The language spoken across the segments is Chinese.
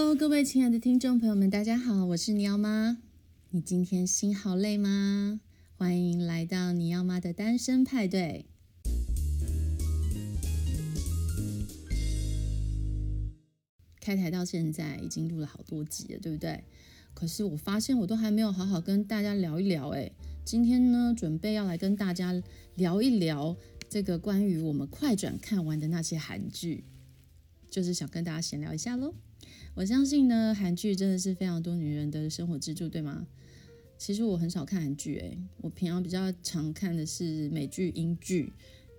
Hello，各位亲爱的听众朋友们，大家好，我是尼奥妈。你今天心好累吗？欢迎来到尼奥妈的单身派对。开台到现在已经录了好多集了，对不对？可是我发现我都还没有好好跟大家聊一聊，哎，今天呢，准备要来跟大家聊一聊这个关于我们快转看完的那些韩剧，就是想跟大家闲聊一下喽。我相信呢，韩剧真的是非常多女人的生活支柱，对吗？其实我很少看韩剧，诶，我平常比较常看的是美剧、英剧，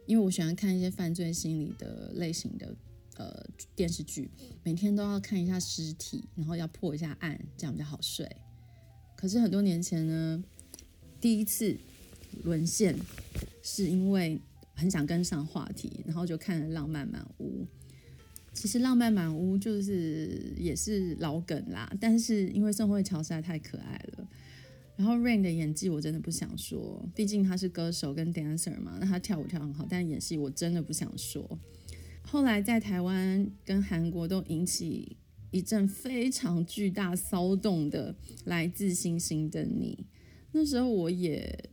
因为我喜欢看一些犯罪心理的类型的呃电视剧，每天都要看一下尸体，然后要破一下案，这样比较好睡。可是很多年前呢，第一次沦陷是因为很想跟上话题，然后就看了《浪漫满屋》。其实《浪漫满屋》就是也是老梗啦，但是因为宋慧乔实在太可爱了，然后 Rain 的演技我真的不想说，毕竟他是歌手跟 dancer 嘛，那他跳舞跳很好，但演戏我真的不想说。后来在台湾跟韩国都引起一阵非常巨大骚动的《来自星星的你》，那时候我也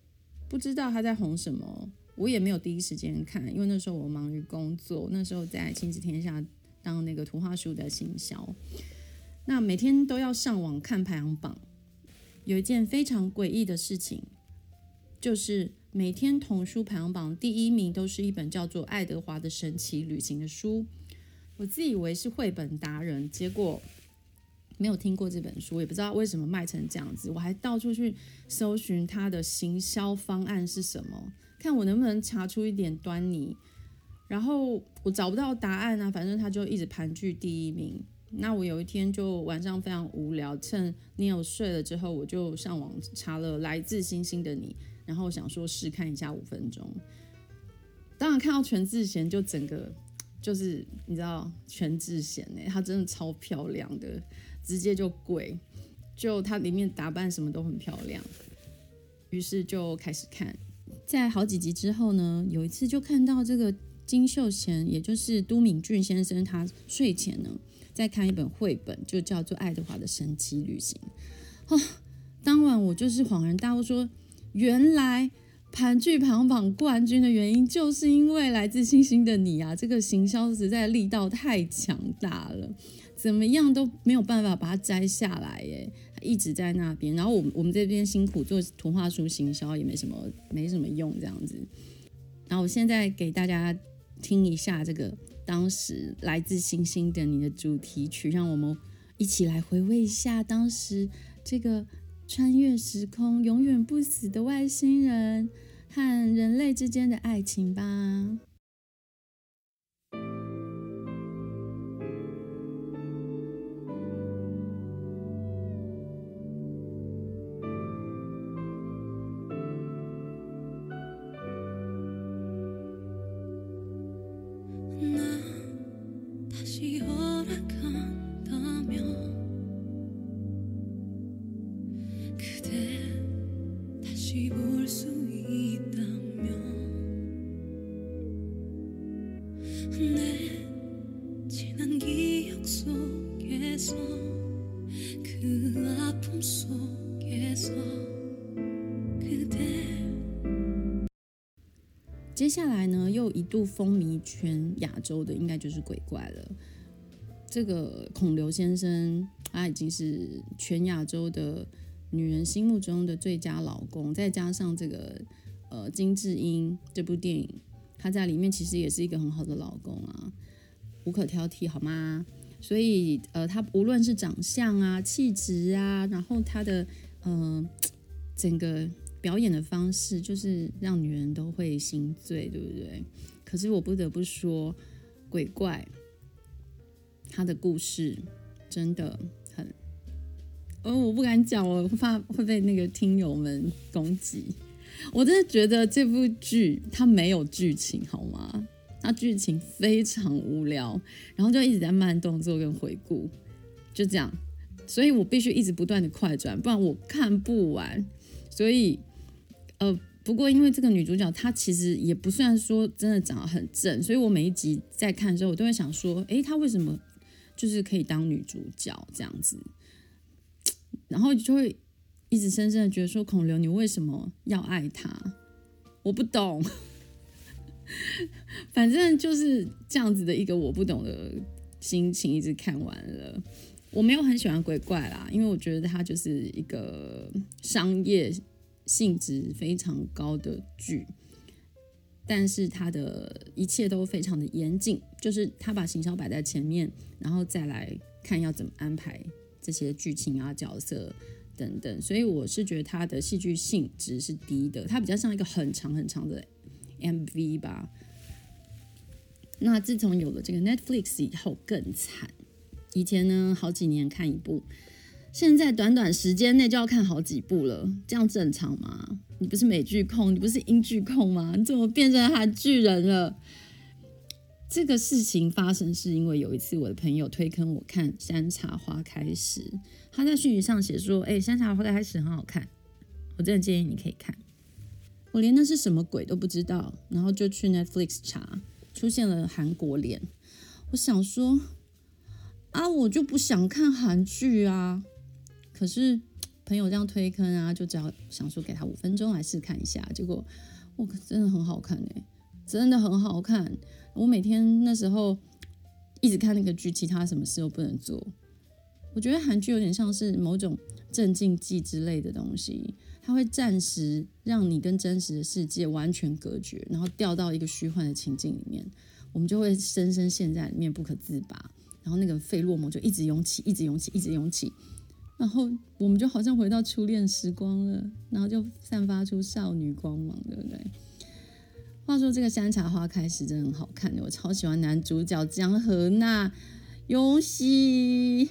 不知道他在红什么，我也没有第一时间看，因为那时候我忙于工作，那时候在亲子天下。当那个图画书的行销，那每天都要上网看排行榜。有一件非常诡异的事情，就是每天童书排行榜第一名都是一本叫做《爱德华的神奇旅行》的书。我自以为是绘本达人，结果没有听过这本书，也不知道为什么卖成这样子。我还到处去搜寻它的行销方案是什么，看我能不能查出一点端倪。然后我找不到答案啊，反正他就一直盘踞第一名。那我有一天就晚上非常无聊，趁你有睡了之后，我就上网查了《来自星星的你》，然后想说试看一下五分钟。当然看到全智贤就整个就是你知道全智贤呢，她真的超漂亮的，直接就跪，就她里面打扮什么都很漂亮。于是就开始看，在好几集之后呢，有一次就看到这个。金秀贤，也就是都敏俊先生，他睡前呢在看一本绘本，就叫做《爱德华的神奇旅行》。哦，当晚我就是恍然大悟，说原来盘踞排行榜冠军的原因，就是因为来自星星的你啊！这个行销实在力道太强大了，怎么样都没有办法把它摘下来耶，一直在那边。然后我我们这边辛苦做图画书行销也没什么没什么用这样子。然后我现在给大家。听一下这个当时来自星星的你的主题曲，让我们一起来回味一下当时这个穿越时空、永远不死的外星人和人类之间的爱情吧。接下来呢，又一度风靡全亚洲的，应该就是鬼怪了。这个孔刘先生，他已经是全亚洲的女人心目中的最佳老公。再加上这个呃金智英这部电影，他在里面其实也是一个很好的老公啊，无可挑剔，好吗？所以呃，他无论是长相啊、气质啊，然后他的呃整个。表演的方式就是让女人都会心醉，对不对？可是我不得不说，鬼怪他的故事真的很……哦，我不敢讲，我怕会被那个听友们攻击。我真的觉得这部剧它没有剧情，好吗？它剧情非常无聊，然后就一直在慢动作跟回顾，就这样。所以我必须一直不断的快转，不然我看不完。所以。呃，不过因为这个女主角她其实也不算说真的长得很正，所以我每一集在看的时候，我都会想说，诶，她为什么就是可以当女主角这样子，然后就会一直深深的觉得说，孔刘，你为什么要爱她？我不懂，反正就是这样子的一个我不懂的心情，一直看完了。我没有很喜欢鬼怪啦，因为我觉得它就是一个商业性质非常高的剧。但是他的一切都非常的严谨，就是他把行销摆在前面，然后再来看要怎么安排这些剧情啊、角色等等。所以我是觉得他的戏剧性质是低的，它比较像一个很长很长的 MV 吧。那自从有了这个 Netflix 以后更惨，以前呢好几年看一部。现在短短时间内就要看好几部了，这样正常吗？你不是美剧控，你不是英剧控吗？你怎么变成韩剧人了？这个事情发生是因为有一次我的朋友推坑我看《山茶花开时》，他在讯息上写说：“哎，《山茶花开时》很好看，我真的建议你可以看。”我连那是什么鬼都不知道，然后就去 Netflix 查，出现了韩国脸。我想说啊，我就不想看韩剧啊。可是朋友这样推坑啊，就只要想说给他五分钟来试看一下，结果我真的很好看哎，真的很好看。我每天那时候一直看那个剧，其他什么事都不能做。我觉得韩剧有点像是某种镇静剂之类的东西，它会暂时让你跟真实的世界完全隔绝，然后掉到一个虚幻的情境里面，我们就会深深陷在里面不可自拔，然后那个费洛蒙就一直涌起，一直涌起，一直涌起。然后我们就好像回到初恋时光了，然后就散发出少女光芒，对不对？话说这个山茶花开时真的很好看，我超喜欢男主角姜河那勇熙。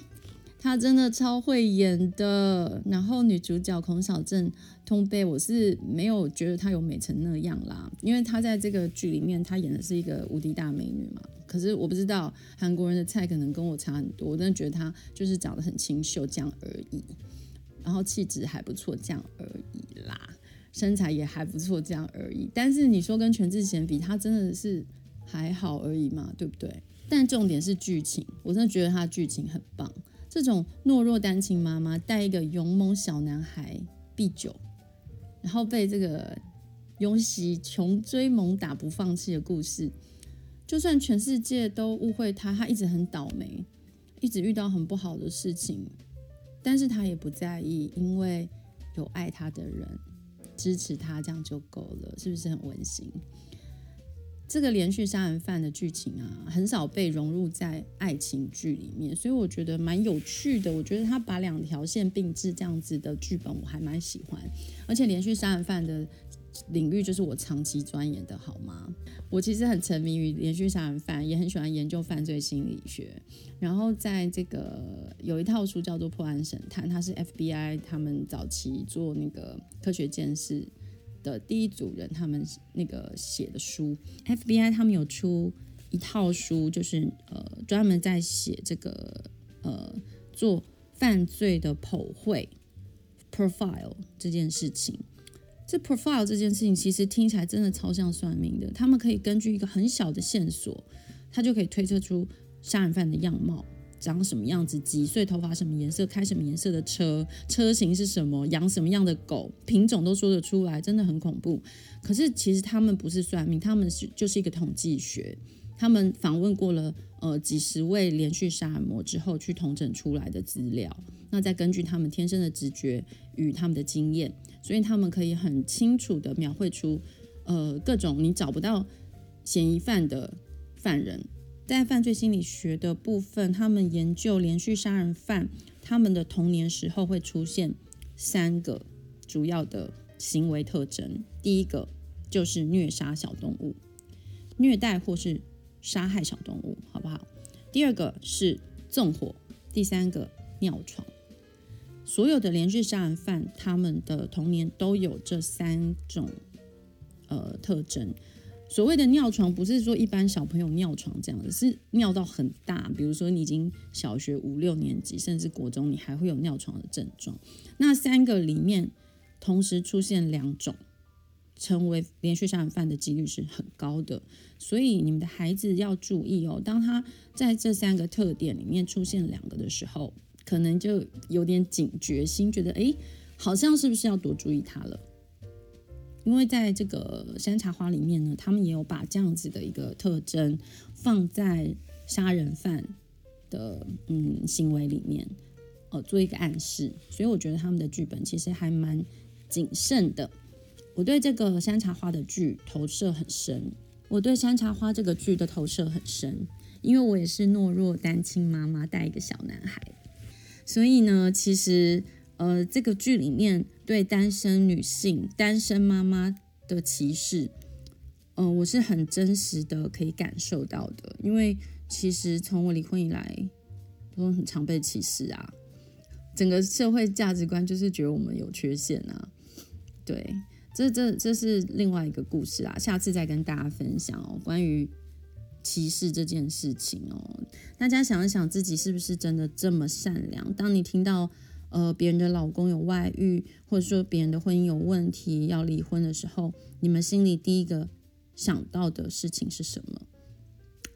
他真的超会演的，然后女主角孔晓振通贝，我是没有觉得她有美成那样啦，因为她在这个剧里面，她演的是一个无敌大美女嘛。可是我不知道韩国人的菜可能跟我差很多，我真的觉得她就是长得很清秀这样而已，然后气质还不错这样而已啦，身材也还不错这样而已。但是你说跟全智贤比，她真的是还好而已嘛，对不对？但重点是剧情，我真的觉得她剧情很棒。这种懦弱单亲妈妈带一个勇猛小男孩避酒，然后被这个勇熙穷追猛打不放弃的故事，就算全世界都误会他，他一直很倒霉，一直遇到很不好的事情，但是他也不在意，因为有爱他的人支持他，这样就够了，是不是很温馨？这个连续杀人犯的剧情啊，很少被融入在爱情剧里面，所以我觉得蛮有趣的。我觉得他把两条线并置这样子的剧本，我还蛮喜欢。而且连续杀人犯的领域就是我长期钻研的，好吗？我其实很沉迷于连续杀人犯，也很喜欢研究犯罪心理学。然后在这个有一套书叫做《破案神探》，它是 FBI 他们早期做那个科学鉴识。的第一组人，他们那个写的书，FBI 他们有出一套书，就是呃专门在写这个呃做犯罪的剖绘 profile 这件事情。这 profile 这件事情其实听起来真的超像算命的，他们可以根据一个很小的线索，他就可以推测出杀人犯的样貌。长什么样子？几岁？头发什么颜色？开什么颜色的车？车型是什么？养什么样的狗？品种都说得出来，真的很恐怖。可是其实他们不是算命，他们是就是一个统计学。他们访问过了呃几十位连续杀人魔之后，去统整出来的资料。那再根据他们天生的直觉与他们的经验，所以他们可以很清楚地描绘出呃各种你找不到嫌疑犯的犯人。在犯罪心理学的部分，他们研究连续杀人犯他们的童年时候会出现三个主要的行为特征。第一个就是虐杀小动物，虐待或是杀害小动物，好不好？第二个是纵火，第三个尿床。所有的连续杀人犯他们的童年都有这三种呃特征。所谓的尿床，不是说一般小朋友尿床这样子，是尿到很大，比如说你已经小学五六年级，甚至国中，你还会有尿床的症状。那三个里面同时出现两种，成为连续杀人犯的几率是很高的。所以你们的孩子要注意哦，当他在这三个特点里面出现两个的时候，可能就有点警觉心，觉得诶，好像是不是要多注意他了？因为在这个山茶花里面呢，他们也有把这样子的一个特征放在杀人犯的嗯行为里面，呃，做一个暗示。所以我觉得他们的剧本其实还蛮谨慎的。我对这个山茶花的剧投射很深，我对山茶花这个剧的投射很深，因为我也是懦弱单亲妈妈带一个小男孩，所以呢，其实。呃，这个剧里面对单身女性、单身妈妈的歧视，呃，我是很真实的可以感受到的。因为其实从我离婚以来，都很常被歧视啊。整个社会价值观就是觉得我们有缺陷啊。对，这这这是另外一个故事啊，下次再跟大家分享哦，关于歧视这件事情哦。大家想一想，自己是不是真的这么善良？当你听到。呃，别人的老公有外遇，或者说别人的婚姻有问题，要离婚的时候，你们心里第一个想到的事情是什么？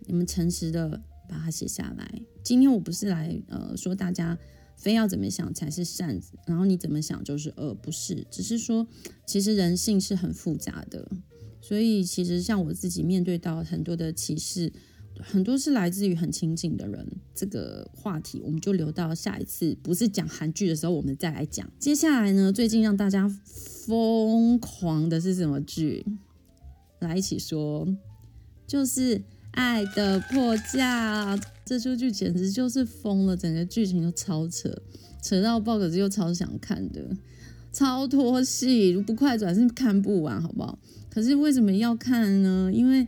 你们诚实的把它写下来。今天我不是来呃说大家非要怎么想才是善，然后你怎么想就是恶，不是，只是说其实人性是很复杂的，所以其实像我自己面对到很多的歧视。很多是来自于很亲近的人，这个话题我们就留到下一次，不是讲韩剧的时候，我们再来讲。接下来呢，最近让大家疯狂的是什么剧？来一起说，就是《爱的迫降》。这出剧简直就是疯了，整个剧情都超扯，扯到爆，可是又超想看的，超拖戏，不快转是看不完，好不好？可是为什么要看呢？因为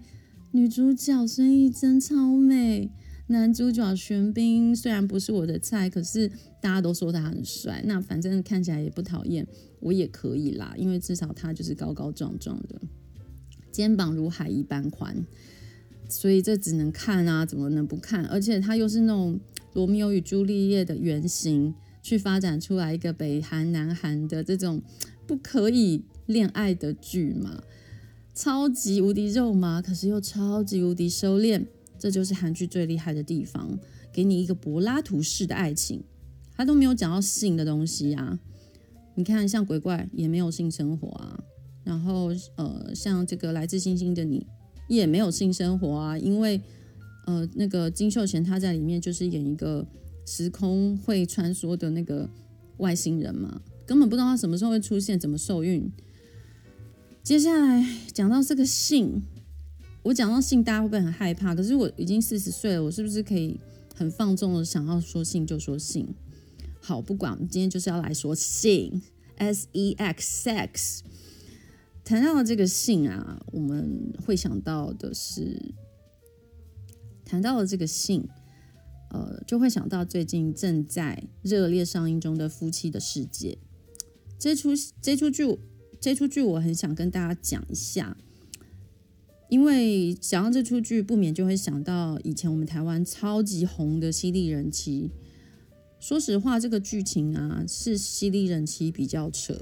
女主角孙艺珍超美，男主角玄彬虽然不是我的菜，可是大家都说他很帅。那反正看起来也不讨厌，我也可以啦，因为至少他就是高高壮壮的，肩膀如海一般宽，所以这只能看啊，怎么能不看？而且他又是那种罗密欧与朱丽叶的原型，去发展出来一个北韩南韩的这种不可以恋爱的剧嘛。超级无敌肉麻，可是又超级无敌收敛，这就是韩剧最厉害的地方，给你一个柏拉图式的爱情，他都没有讲到性的东西啊。你看，像鬼怪也没有性生活啊，然后呃，像这个来自星星的你也没有性生活啊，因为呃，那个金秀贤他在里面就是演一个时空会穿梭的那个外星人嘛，根本不知道他什么时候会出现，怎么受孕。接下来讲到这个性，我讲到性，大家会不会很害怕？可是我已经四十岁了，我是不是可以很放纵的想要说性就说性？好，不管我们，今天就是要来说性，S E X sex。谈到了这个性啊，我们会想到的是，谈到了这个性，呃，就会想到最近正在热烈上映中的《夫妻的世界》这出这出剧。这出剧我很想跟大家讲一下，因为想到这出剧，不免就会想到以前我们台湾超级红的《犀利人妻》。说实话，这个剧情啊是《犀利人妻》比较扯，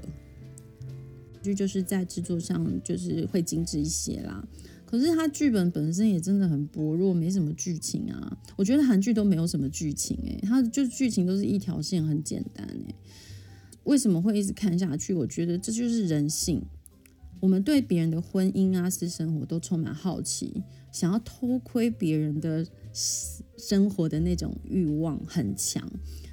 剧就是在制作上就是会精致一些啦。可是它剧本本身也真的很薄弱，没什么剧情啊。我觉得韩剧都没有什么剧情，诶，它就剧情都是一条线，很简单，诶。为什么会一直看下去？我觉得这就是人性。我们对别人的婚姻啊、私生活都充满好奇，想要偷窥别人的生活的那种欲望很强。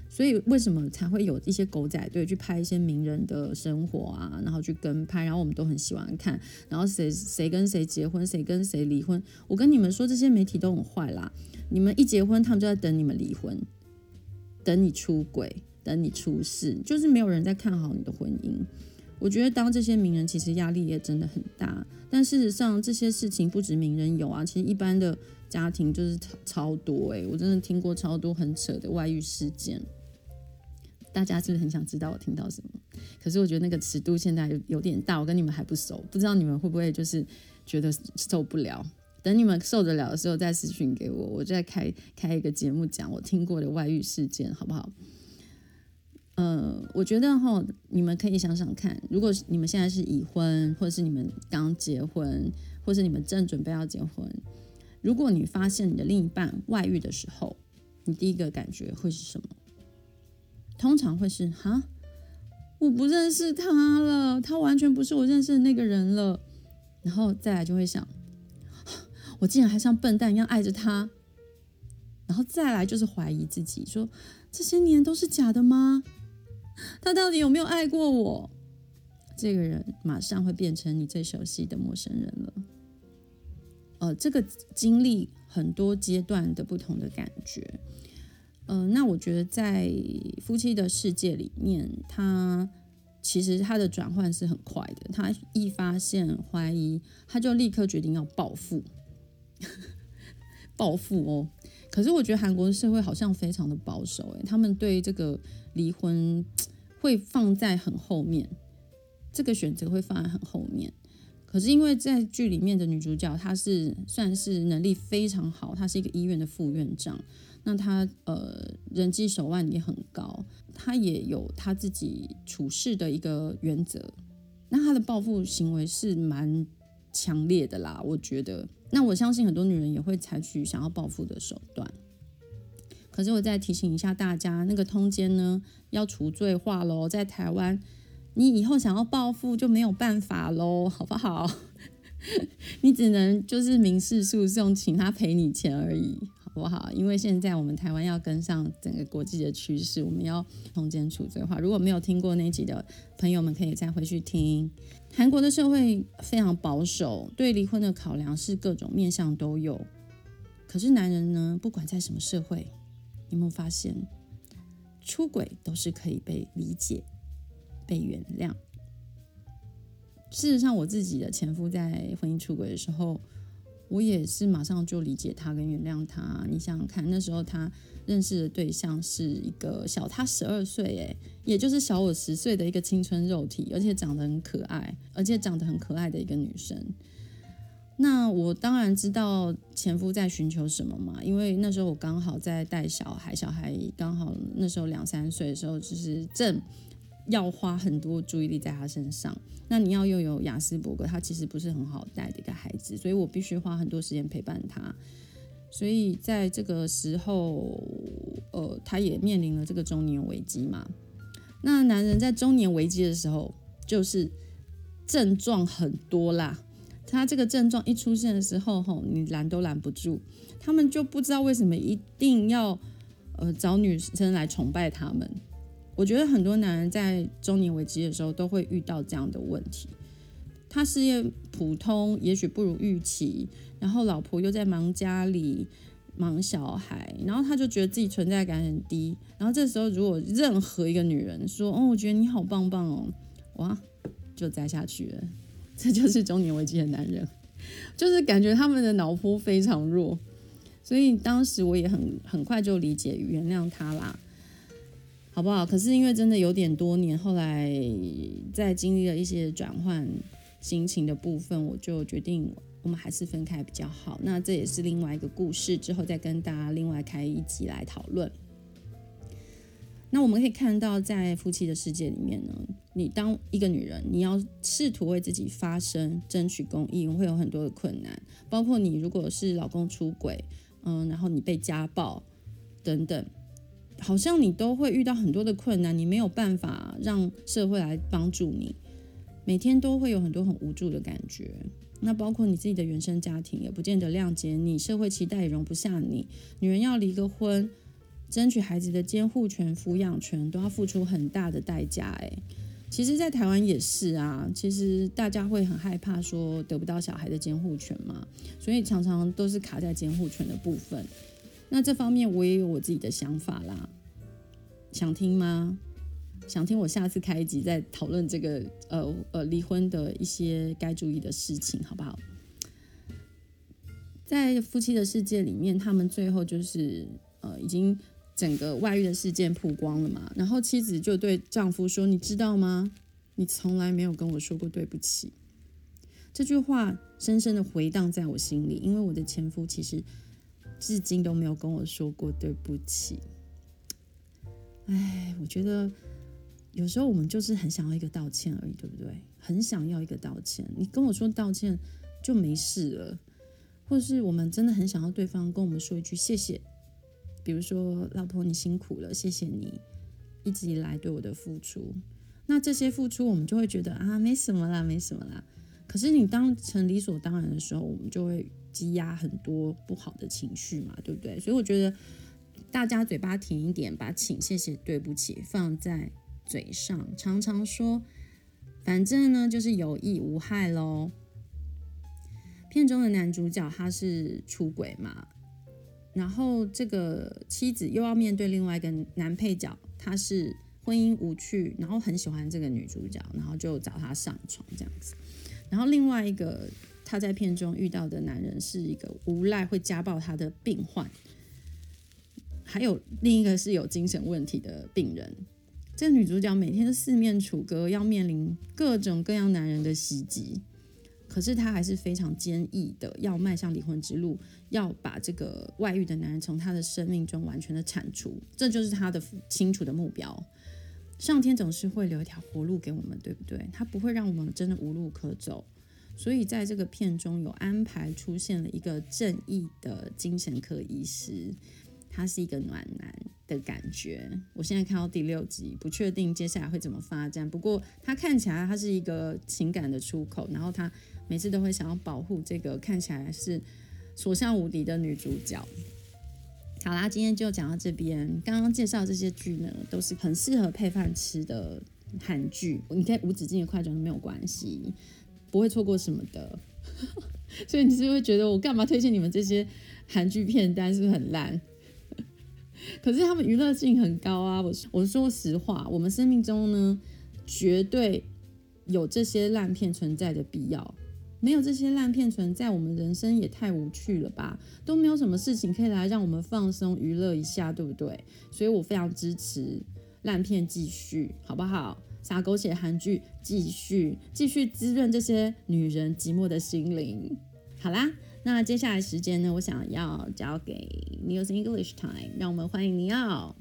所以为什么才会有一些狗仔队去拍一些名人的生活啊，然后去跟拍，然后我们都很喜欢看。然后谁谁跟谁结婚，谁跟谁离婚。我跟你们说，这些媒体都很坏啦。你们一结婚，他们就在等你们离婚，等你出轨。等你出事，就是没有人在看好你的婚姻。我觉得当这些名人其实压力也真的很大，但事实上这些事情不止名人有啊，其实一般的家庭就是超多诶，我真的听过超多很扯的外遇事件。大家是不是很想知道我听到什么？可是我觉得那个尺度现在有有点大，我跟你们还不熟，不知道你们会不会就是觉得受不了。等你们受得了的时候再私讯给我，我再开开一个节目讲我听过的外遇事件，好不好？呃，我觉得哈，你们可以想想看，如果你们现在是已婚，或者是你们刚结婚，或是你们正准备要结婚，如果你发现你的另一半外遇的时候，你第一个感觉会是什么？通常会是哈，我不认识他了，他完全不是我认识的那个人了。然后再来就会想，我竟然还像笨蛋一样爱着他。然后再来就是怀疑自己，说这些年都是假的吗？他到底有没有爱过我？这个人马上会变成你最熟悉的陌生人了。呃，这个经历很多阶段的不同的感觉。呃，那我觉得在夫妻的世界里面，他其实他的转换是很快的。他一发现怀疑，他就立刻决定要报复，报复哦。可是我觉得韩国的社会好像非常的保守，诶，他们对这个离婚会放在很后面，这个选择会放在很后面。可是因为在剧里面的女主角，她是算是能力非常好，她是一个医院的副院长，那她呃人际手腕也很高，她也有她自己处事的一个原则，那她的报复行为是蛮强烈的啦，我觉得。那我相信很多女人也会采取想要报复的手段。可是我再提醒一下大家，那个通奸呢要除罪化喽，在台湾，你以后想要报复就没有办法喽，好不好？你只能就是民事诉讼，请他赔你钱而已，好不好？因为现在我们台湾要跟上整个国际的趋势，我们要通奸除罪化。如果没有听过那集的朋友们，可以再回去听。韩国的社会非常保守，对离婚的考量是各种面向都有。可是男人呢，不管在什么社会，有没有发现，出轨都是可以被理解、被原谅。事实上，我自己的前夫在婚姻出轨的时候，我也是马上就理解他跟原谅他。你想想看，那时候他认识的对象是一个小他十二岁，哎，也就是小我十岁的一个青春肉体，而且长得很可爱，而且长得很可爱的一个女生。那我当然知道前夫在寻求什么嘛，因为那时候我刚好在带小孩，小孩刚好那时候两三岁的时候，就是正。要花很多注意力在他身上，那你要又有雅斯伯格，他其实不是很好带的一个孩子，所以我必须花很多时间陪伴他。所以在这个时候，呃，他也面临了这个中年危机嘛。那男人在中年危机的时候，就是症状很多啦。他这个症状一出现的时候，吼，你拦都拦不住。他们就不知道为什么一定要呃找女生来崇拜他们。我觉得很多男人在中年危机的时候都会遇到这样的问题。他事业普通，也许不如预期，然后老婆又在忙家里、忙小孩，然后他就觉得自己存在感很低。然后这时候，如果任何一个女人说：“哦，我觉得你好棒棒哦”，哇，就栽下去了。这就是中年危机的男人，就是感觉他们的脑波非常弱。所以当时我也很很快就理解原谅他啦。好不好？可是因为真的有点多年，后来在经历了一些转换心情的部分，我就决定我们还是分开比较好。那这也是另外一个故事，之后再跟大家另外开一集来讨论。那我们可以看到，在夫妻的世界里面呢，你当一个女人，你要试图为自己发声、争取公义，会有很多的困难，包括你如果是老公出轨，嗯，然后你被家暴等等。好像你都会遇到很多的困难，你没有办法让社会来帮助你，每天都会有很多很无助的感觉。那包括你自己的原生家庭也不见得谅解你，社会期待也容不下你。女人要离个婚，争取孩子的监护权、抚养权，都要付出很大的代价。诶，其实，在台湾也是啊。其实大家会很害怕说得不到小孩的监护权嘛，所以常常都是卡在监护权的部分。那这方面我也有我自己的想法啦，想听吗？想听我下次开一集再讨论这个呃呃离婚的一些该注意的事情，好不好？在夫妻的世界里面，他们最后就是呃已经整个外遇的事件曝光了嘛，然后妻子就对丈夫说：“你知道吗？你从来没有跟我说过对不起。”这句话深深的回荡在我心里，因为我的前夫其实。至今都没有跟我说过对不起。哎，我觉得有时候我们就是很想要一个道歉而已，对不对？很想要一个道歉，你跟我说道歉就没事了，或是我们真的很想要对方跟我们说一句谢谢，比如说老婆你辛苦了，谢谢你一直以来对我的付出。那这些付出我们就会觉得啊，没什么啦，没什么啦。可是你当成理所当然的时候，我们就会积压很多不好的情绪嘛，对不对？所以我觉得大家嘴巴甜一点，把请、谢谢、对不起放在嘴上，常常说，反正呢就是有益无害喽。片中的男主角他是出轨嘛，然后这个妻子又要面对另外一个男配角，他是婚姻无趣，然后很喜欢这个女主角，然后就找她上床这样子。然后另外一个他在片中遇到的男人是一个无赖会家暴他的病患，还有另一个是有精神问题的病人。这女主角每天都四面楚歌，要面临各种各样男人的袭击，可是他还是非常坚毅的，要迈向离婚之路，要把这个外遇的男人从他的生命中完全的铲除，这就是他的清楚的目标。上天总是会留一条活路给我们，对不对？他不会让我们真的无路可走，所以在这个片中有安排出现了一个正义的精神科医师。他是一个暖男的感觉，我现在看到第六集，不确定接下来会怎么发展。不过他看起来他是一个情感的出口，然后他每次都会想要保护这个看起来是所向无敌的女主角。好啦，今天就讲到这边。刚刚介绍这些剧呢，都是很适合配饭吃的韩剧，你可以无止境的快转没有关系，不会错过什么的。所以你是不是会觉得我干嘛推荐你们这些韩剧片单，是不是很烂？可是他们娱乐性很高啊！我我说实话，我们生命中呢，绝对有这些烂片存在的必要。没有这些烂片存在，我们人生也太无趣了吧？都没有什么事情可以来让我们放松娱乐一下，对不对？所以我非常支持烂片继续，好不好？撒狗血韩剧继续继续滋润这些女人寂寞的心灵。好啦。那接下来时间呢，我想要交给 Neo's English Time，让我们欢迎尼奥。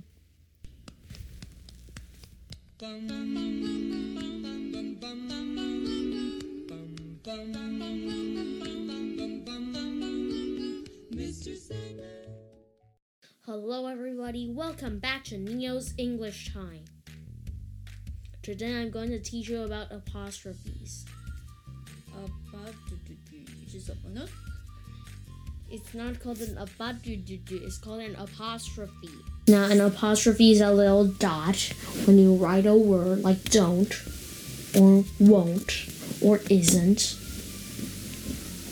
Hello, everybody. Welcome back to Neo's English Time. Today, I'm going to teach you about apostrophes. 是什么呢 ？It's not called an abadududu, it's called an apostrophe. Now, an apostrophe is a little dot when you write a word like don't, or won't, or isn't,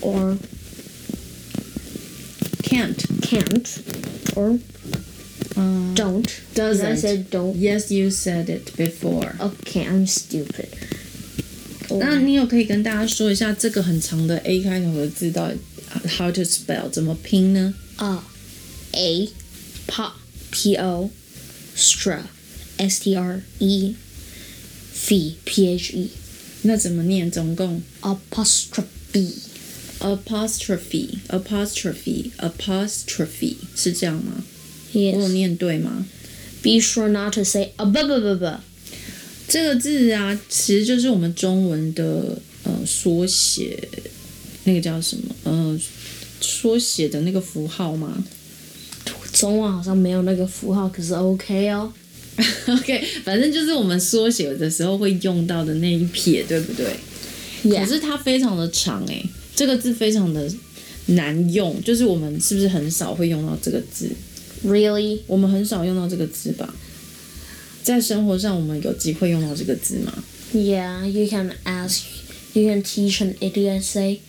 or can't, can't, or uh, don't. Doesn't. I said don't. Yes, you said it before. Okay, I'm stupid. 那你有可以跟大家说一下这个很长的 A 开头的字到底 how to spell 怎么拼呢？啊，A P P O stra S T R E P P H E。那怎么念？总共 apostrophe apostrophe apostrophe apostrophe 是这样吗？Yes。我有念对吗？Be sure not to say a b b b b。这个字啊，其实就是我们中文的呃缩写。 那个叫什么？呃，缩写的那个符号吗？中文好像没有那个符号，可是 OK 哦。OK，反正就是我们缩写的时候会用到的那一撇，对不对？Yeah. 可是它非常的长诶，这个字非常的难用，就是我们是不是很少会用到这个字？Really？我们很少用到这个字吧？在生活上，我们有机会用到这个字吗？Yeah, you can ask. You can teach an idiot say,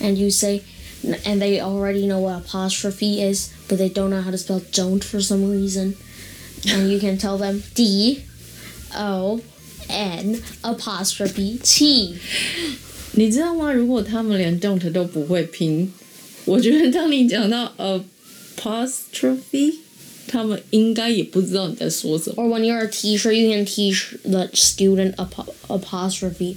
and you say, and they already know what apostrophe is, but they don't know how to spell don't for some reason. And you can tell them D O N apostrophe T。你知道吗？如果他们连 don't 都不会拼，我觉得当你讲到 apostrophe。 他们应该也不知道你在说什么。Or when you're a teacher, you can teach the student apostrophe，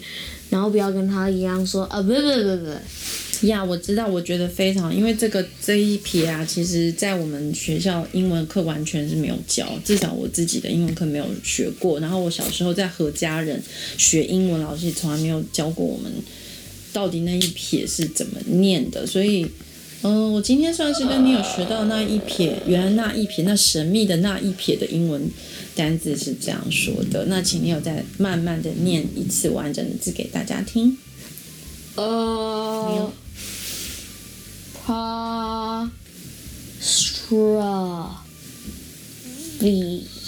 然后不要跟他一样说啊不不不不。呀，我知道，我觉得非常，因为这个这一撇啊，其实在我们学校英文课完全是没有教，至少我自己的英文课没有学过。然后我小时候在和家人学英文，老师也从来没有教过我们到底那一撇是怎么念的。所以，嗯、我今天算是跟你有学到那一撇，原来那一撇那神秘的那一撇的英文单字是这样说的。那请你有再慢慢的念一次完整的字给大家听。呃。apostrophe。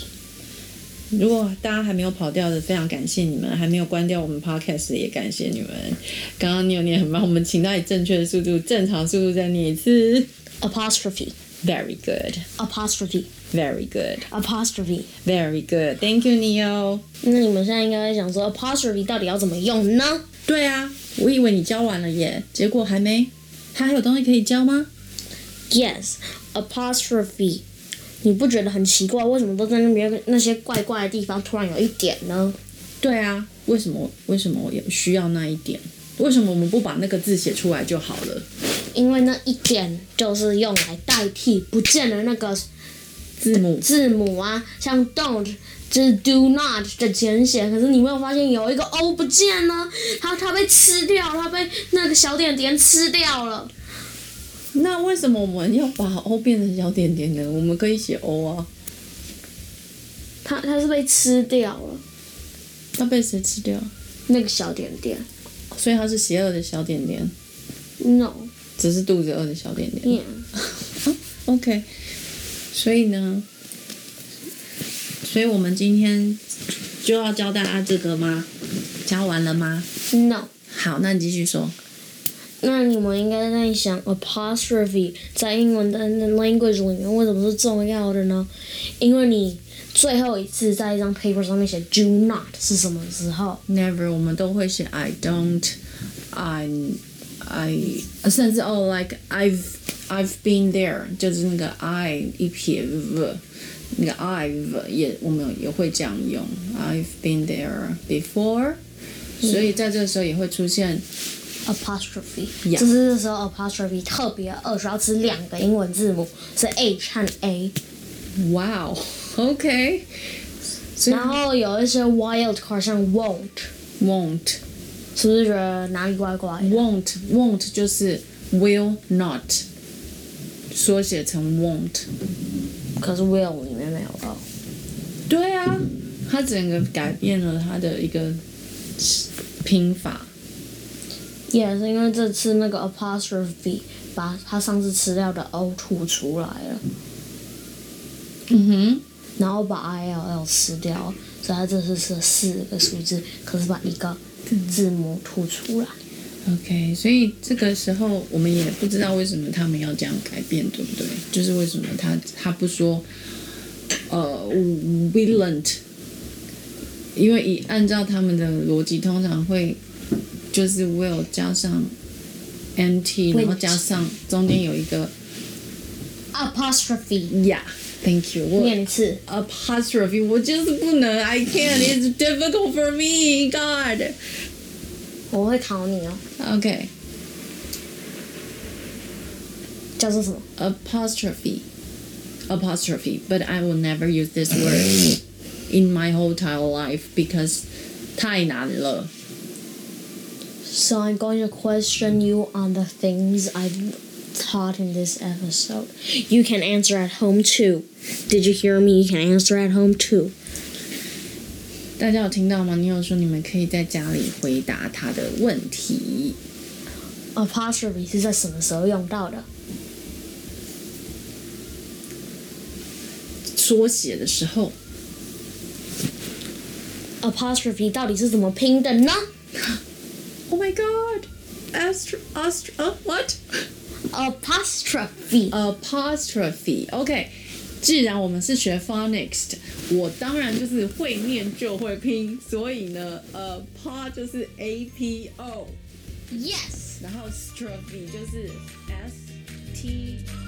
如果大家还没有跑掉的，非常感谢你们；还没有关掉我们 podcast 的，也感谢你们。刚刚你有念很慢，我们请到以正确的速度、正常速度再念一次。apostrophe。Very good. apostrophe. Very good. apostrophe. Very good. Thank you, Neo。那你们现在应该想说 apostrophe 到底要怎么用呢？对啊，我以为你教完了耶，结果还没。它还有东西可以教吗？Yes, apostrophe。你不觉得很奇怪？为什么都在那边那些怪怪的地方突然有一点呢？对啊，为什么？为什么我也需要那一点？为什么我们不把那个字写出来就好了？因为那一点就是用来代替不见的那个字母字母啊，像 don't 就是 do not 的简写。可是你没有发现有一个 o 不见呢？它它被吃掉，它被那个小点点吃掉了。那为什么我们要把 o 变成小点点呢？我们可以写 o 啊。它它是被吃掉了。它被谁吃掉？那个小点点。所以它是邪恶的小点点。No。只是肚子饿的小点点。Yeah. OK。所以呢？所以我们今天就要教大家这个吗？教完了吗？No。好，那你继续说。那你们应该在想，apostrophe 在英文的 language 里面为什么是重要的呢？因为你最后一次在一张 paper 上面写 do not 是什么时候？Never，我们都会写 I don't，I I，甚至哦、oh,，like I've I've been there，就是那个 I 一撇 v，那个 I've 也我们也会这样用，I've been there before，、嗯、所以在这个时候也会出现。 apostrophe，就.是这时候 apostrophe 特别二，需要吃两个英文字母，是 H 和 A。哇 OK 然后有一些 wild card 像 won't，won't，是不是觉得哪里怪怪？won't，won't 就是 will not，缩写成 won't，可是 will 里面没有哦。对啊，它整个改变了它的一个拼法。也、是因为这次那个 apostrophe 把他上次吃掉的 o 吐出来了，嗯哼，然后把 i l l 吃掉，所以他这次是四个数字，可是把一个字母吐出来。OK，所以这个时候我们也不知道为什么他们要这样改变，对不对？就是为什么他他不说呃 willant，因为以按照他们的逻辑，通常会。就是 will 加上 nt，然后加上中间有一个 apostrophe。Yeah，thank you。念一次 apostrophe，我就是不能，I can't，it's difficult for me，God。我会考你哦。OK。叫做什么？apostrophe，apostrophe，but I will never use this word in my whole entire life because 太难了。 So I'm going to question you on the things I've taught in this episode. You can answer at home too. Did you hear me? You can answer at home too. 大家有听到吗？你有说你们可以在家里回答他的问题。Apostrophe 是在什么时候用到的？缩写的时候。Apostrophe 到底是怎么拼的呢 ？Oh my god! Astro, astro, uh, what? Apostrophe. Apostrophe. OK，既然我们是学 phonics，我当然就是会念就会拼，所以呢，呃，pa 就是 A P O。Yes。然后 strophe 就是 S T。